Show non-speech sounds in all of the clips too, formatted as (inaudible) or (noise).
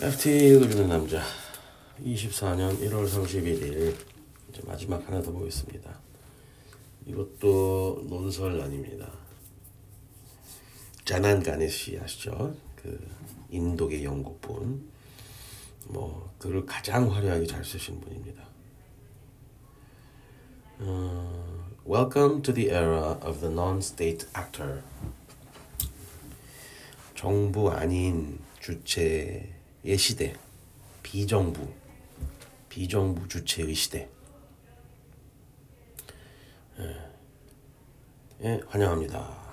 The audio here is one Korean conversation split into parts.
FT 읽어주는 남자 24년 1월 31일 이제 마지막 하나 더 보겠습니다. 이것도 논설 아닙니다. 자난 가네시 아시죠? 그 인도계 영국분 뭐 글을 가장 화려하게 잘 쓰신 분입니다. 어, Welcome to the era of the non-state actor. 정부 아닌 주체의 시대, 비정부, 비정부 주체의 시대. 예, 예 환영합니다.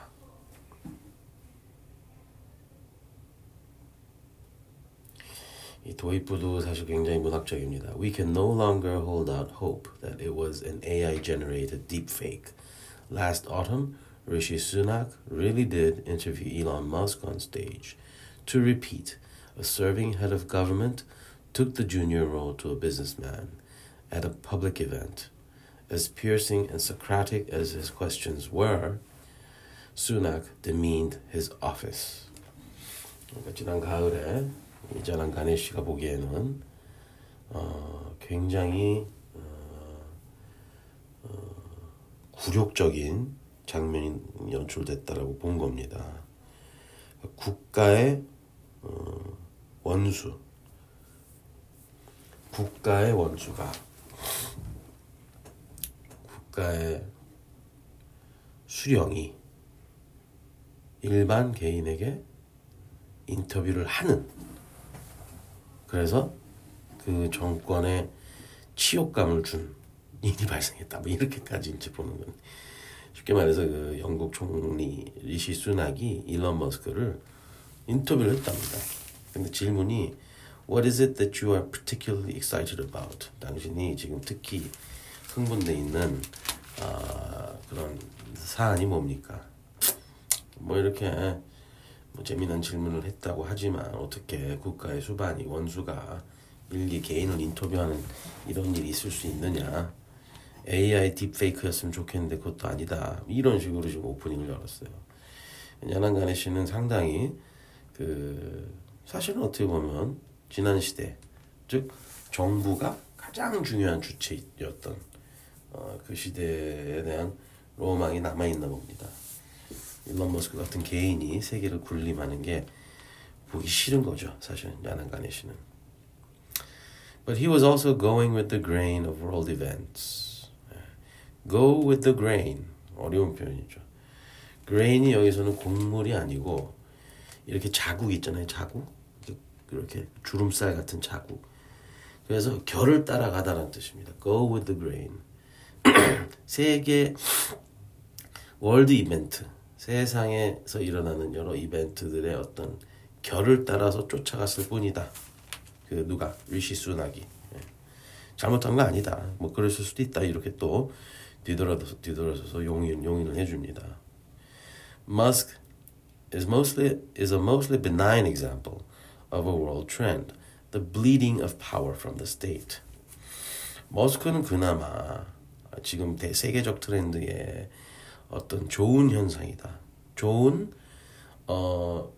이 도입부도 사실 굉장히 문학적입니다. We can no longer hold out hope that it was an AI-generated deepfake. Last autumn, Rishi Sunak really did interview Elon Musk on stage. To repeat, a serving head of government took the junior role to a businessman at a public event. As piercing and Socratic as his questions were, Sunak demeaned his office. 지난 가을에 이자난 가네시가 보기에는 어, 굉장히 어, 어, 굴욕적인 장면이 연출됐다라고 본 겁니다. 국가의 어, 원수, 국가의 원수가 국가의 수령이 일반 개인에게 인터뷰를 하는 그래서 그 정권에 치욕감을 준 일이 발생했다. 뭐 이렇게까지 이제 보는 건 쉽게 말해서 그 영국 총리 리시 수낙이 일론 머스크를 인터뷰를 했답니다. 근데 질문이 What is it that you are particularly excited about? 당신이 지금 특히 흥분돼 있는 아, 그런 사안이 뭡니까? 뭐 이렇게 뭐 재미난 질문을 했다고 하지만 어떻게 국가의 수반이 원수가 일기 개인을 인터뷰하는 이런 일이 있을 수 있느냐? AI 딥페이크였으면 좋겠는데 그것도 아니다. 이런 식으로 지금 오프닝을 열었어요. 야난가네 씨는 상당히 그 사실은 어떻게 보면 지난 시대 즉 정부가 가장 중요한 주체였던 어, 그 시대에 대한 로망이 남아 있나 봅니다. 일론 머스크 같은 개인이 세계를 군림하는 게 보기 싫은 거죠. 사실 야난가네 씨는. But he was also going with the grain of world events. Go with the grain. 어려운 표현이죠. grain이 여기서는 곡물이 아니고 이렇게 자국 있잖아요. 자국. 이렇게 주름살 같은 자국. 그래서 결을 따라가다는 뜻입니다. Go with the grain. (clears throat) 세계 world event, 세상에서 일어나는 여러 이벤트들의 어떤 결을 따라서 쫓아갔을 뿐이다. 그 누가 리시 수낙이 예. 잘못한 거 아니다. 뭐 그랬을 수도 있다. 이렇게 또 뒤돌아서 뒤돌아서서 용인 용인을 해줍니다. Musk is mostly is a mostly benign example of a world trend, the bleeding of power from the state. 머스크는 그나마 지금 대 세계적 트렌드의 어떤 좋은 현상이다. 좋은 어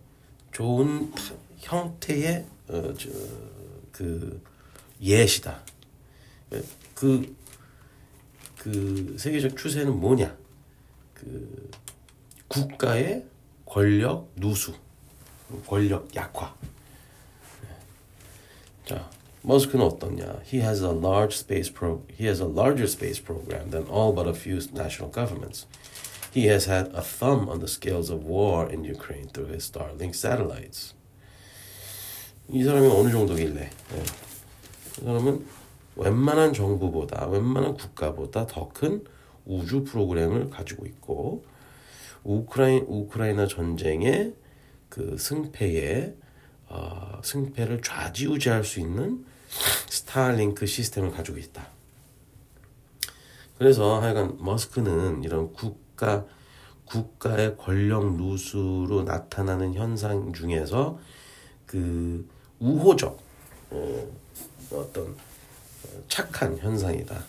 좋은 형태의 어, 저, 그 예시다. 그, 그 세계적 추세는 뭐냐? 그 국가의 권력 누수, 권력 약화. 자, 머스크는 어떠냐? He has a large space pro. He has a larger space program than all but a few national governments. He has had a thumb on the scales of war in Ukraine through his Starlink satellites. 이 사람이 어느 정도길래? 예. 이 사람은 웬만한 정부보다, 웬만한 국가보다 더 큰 우주 프로그램을 가지고 있고, 우크라이, 우크라이나 전쟁의 그 승패에, 어, 승패를 좌지우지할 수 있는 스타링크 시스템을 가지고 있다. 그래서 하여간 머스크는 이런 국가 국가의 권력 누수로 나타나는 현상 중에서 그 우호적 어, 어떤 착한 현상이다.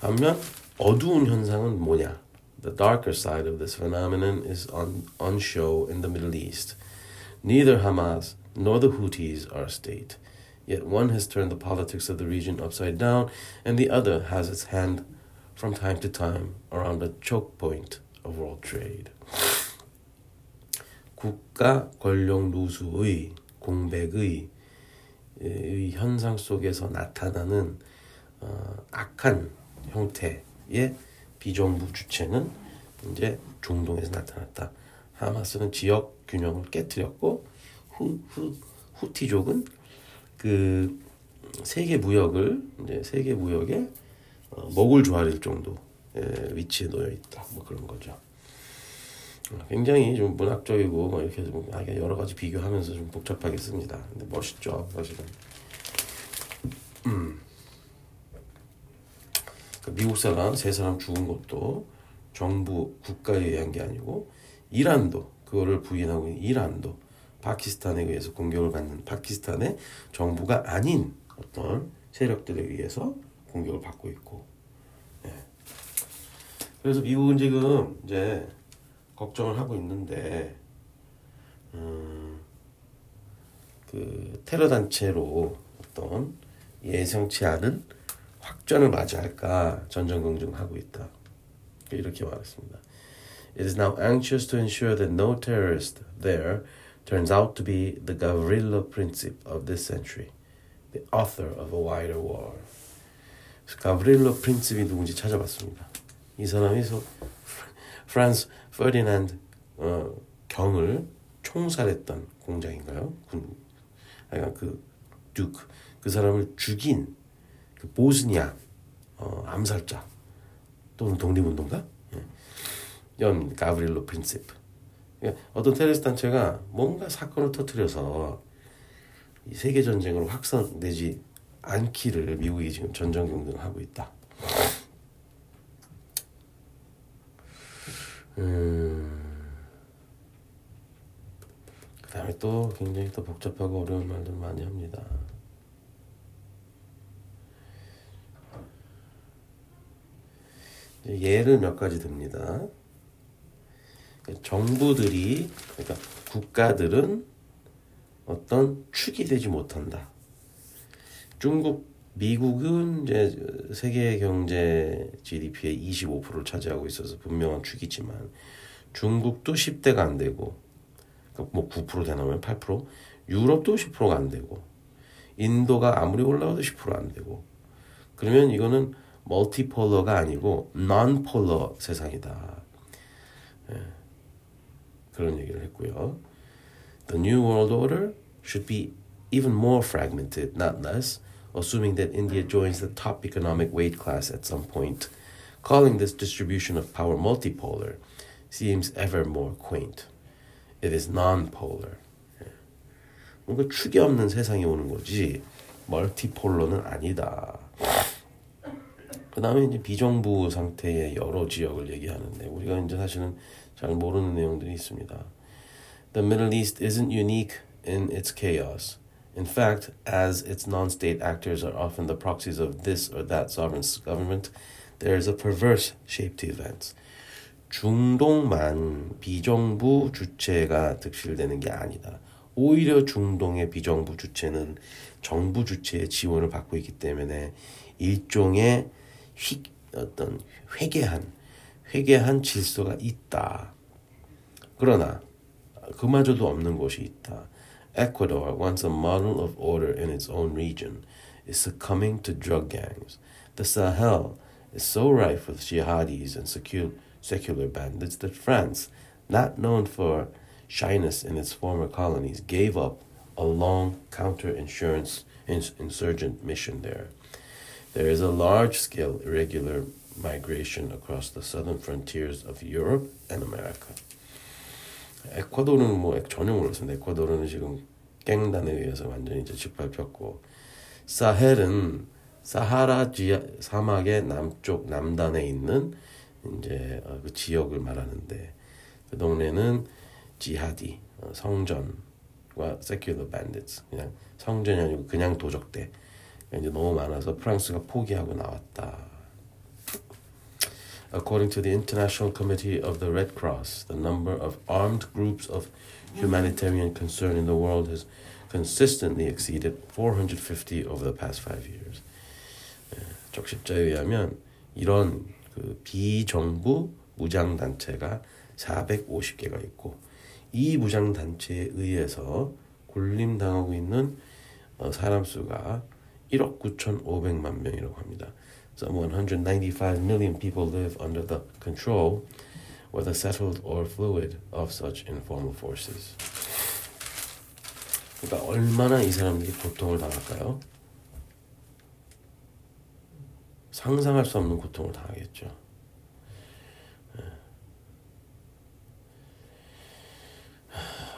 반면 어두운 현상은 뭐냐? The darker side of this phenomenon is on, on show in the Middle East. Neither Hamas nor the Houthis are a state. Yet one has turned the politics of the region upside down, and the other has its hand from time to time around the choke point of world trade. 국가 권력 누수의 공백의 현상 속에서 나타나는 어, 악한 형태의 비정부 주체는 이제 중동에서 나타났다. 하마스는 지역 균형을 깨뜨렸고 후, 후, 후티족은 그 세계 무역을 이제 세계 무역에 어, 목을 조아릴 정도 위치에 놓여 있다. 뭐 그런 거죠. 굉장히 좀 문학적이고 뭐 이렇게 좀 여러 가지 비교하면서 좀 복잡하겠습니다. 근데 멋있죠, 사실은. 음. 그 미국 사람 세 사람 죽은 것도 정부 국가에 의한 게 아니고 이란도 그거를 부인하고 있는 이란도 파키스탄에 의해서 공격을 받는 파키스탄의 정부가 아닌 어떤 세력들에 의해서 공격을 받고 있고. 네. 그래서 미국은 지금 이제 걱정을 하고 있는데 음, 그 테러 단체로 어떤 예상치 않은 확전을 맞이할까 전전긍긍하고 있다. 이렇게 말했습니다. It is now anxious to ensure that no terrorist there turns out to be the Gavrilo Princip of this century, the author of a wider war. 가브릴로 프린츠이 누군지 찾아봤습니다. 이 사람이 소, 프란스 퍼디난드 어, 경을 총살했던 공장인가요? 군, 그러니까 그 듀크 그 사람을 죽인 그 보스니아 어, 암살자 또는 독립운동가 예. 연 가브릴로 그러니까 어떤 테레스 단체가 뭔가 사건을 터뜨려서 이 세계 전쟁으로 확산되지 않기를 미국이 지금 전전긍긍하고 있다. 음, 그 다음에 또 굉장히 또 복잡하고 어려운 말들 많이 합니다. 예를 몇 가지 듭니다. 정부들이 그러니까 국가들은 어떤 축이 되지 못한다. 중국, 미국은 이제 세계 경제 GDP의 25%를 차지하고 있어서 분명한 축이지만 중국도 10대가 안 되고 그러니까 뭐9% 되나면 8%, 유럽도 10%가 안 되고 인도가 아무리 올라가도 10%안 되고 그러면 이거는 멀티폴러가 아니고 non-polar 세상이다. 예. 그런 얘기를 했고요. The new world order should be even more fragmented, not less, assuming that India joins the top economic weight class at some point. Calling this distribution of power multipolar seems ever more quaint. It is non-polar. 뭔가 축이 없는 세상이 오는 거지 멀티폴러는 아니다. 그 다음에 이제 비정부 상태의 여러 지역을 얘기하는데 우리가 이제 사실은 잘 모르는 내용들이 있습니다. The Middle East isn't unique in its chaos. In fact, as its non-state actors are often the proxies of this or that sovereign government, there is a perverse shape to events. 중동만 비정부 주체가 득실되는 게 아니다. 오히려 중동의 비정부 주체는 정부 주체의 지원을 받고 있기 때문에 일종의 휘, 어떤 회개한 회개한 질서가 있다. 그러나 그마저도 없는 곳이 있다. Ecuador, once a model of order in its own region, is succumbing to drug gangs. The Sahel is so rife with jihadis and secular, secular bandits that France, not known for shyness in its former colonies, gave up a long counter-insurgent mission there. There is a large-scale irregular migration across the southern frontiers of Europe and America. 에콰도르는 뭐 전혀 몰랐습니다. 에콰도르는 지금 갱단에 의해서 완전히 이제 짓밟혔고 사헬은 사하라 지하, 사막의 남쪽 남단에 있는 이제 그 지역을 말하는데 그 동네는 지하디 성전과 secular bandits 그냥 성전이 아니고 그냥 도적대 이제 너무 많아서 프랑스가 포기하고 나왔다. According to the International Committee of the Red Cross, the number of armed groups of humanitarian concern in the world has consistently exceeded 450 over the past five years. 예, 적십자에 의하면 이런 그 비정부 무장 단체가 450개가 있고 이 무장 단체에 의해서 굴림당하고 있는 어, 사람 수가 1억 9,500만 명이라고 합니다. Some 195 million people live under the control, whether settled or fluid, of such informal forces. 그러니까 얼마나 이 사람들이 고통을 당할까요? 상상할 수 없는 고통을 당하겠죠.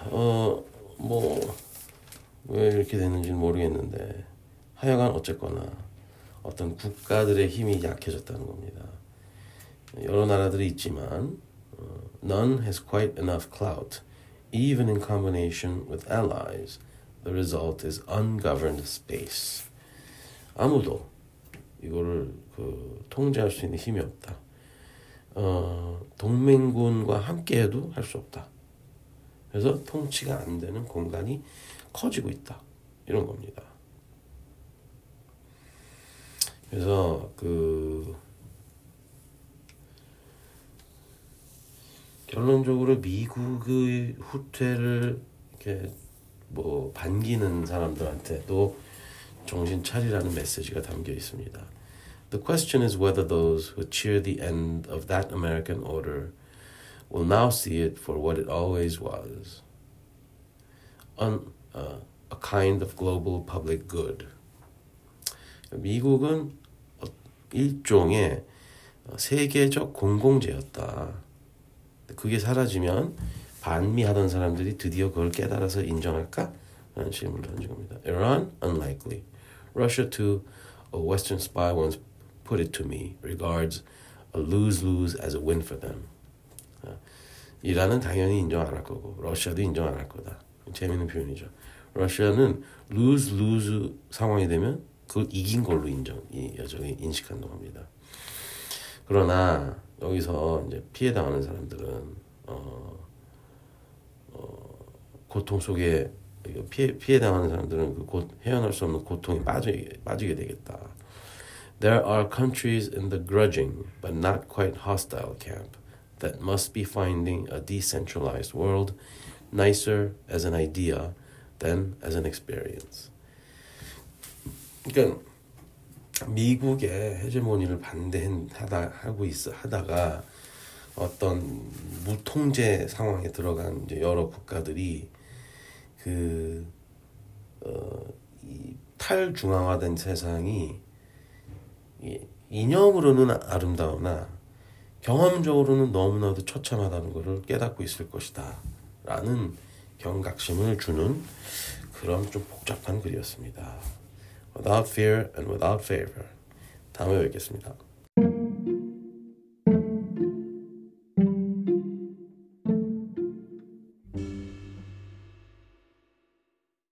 어, 뭐, 왜 이렇게 됐는지는 모르겠는데, 하여간 어쨌거나, 어떤 국가들의 힘이 약해졌다는 겁니다. 여러 나라들이 있지만, 어, none has quite enough clout, even in combination with allies. The result is ungoverned space. 아무도 이거를 그 통제할 수 있는 힘이 없다. 어, 동맹군과 함께해도 할 수 없다. 그래서 통치가 안 되는 공간이 커지고 있다. 이런 겁니다. 그래서 그 결론적으로 미국의 후퇴를 이렇게 뭐 반기는 사람들한테도 정신 차리라는 메시지가 담겨 있습니다. The question is whether those who cheer the end of that American order will now see it for what it always was un, uh, a kind of global public good. 미국은 일종의 세계적 공공재였다. 그게 사라지면 반미하던 사람들이 드디어 그걸 깨달아서 인정할까? 라는 질문을 던진 겁니다. Iran? Unlikely. Russia too, a Western spy once put it to me, regards a lose-lose as a win for them. 이란은 당연히 인정 안 할 거고 러시아도 인정 안 할 거다. 재밌는 표현이죠. 러시아는 lose-lose 상황이 되면 그걸 이긴 걸로 인정, 여전히 인식한다고 합니다. 그러나 여기서 이제 피해 당하는 사람들은 어, 어, 고통 속에 피해 피해 당하는 사람들은 그곧 헤어날 수 없는 고통에 빠지게 빠지게 되겠다. There are countries in the grudging but not quite hostile camp that must be finding a decentralized world nicer as an idea than as an experience. 그러니까 미국의 헤제모니를 반대하다 하고 있어 하다가 어떤 무통제 상황에 들어간 이제 여러 국가들이 그 어, 이 탈중앙화된 세상이 이, 이념으로는 아름다우나 경험적으로는 너무나도 처참하다는 것을 깨닫고 있을 것이다. 라는 경각심을 주는 그런 좀 복잡한 글이었습니다. Without fear and without favor. 다음에 뵙겠습니다.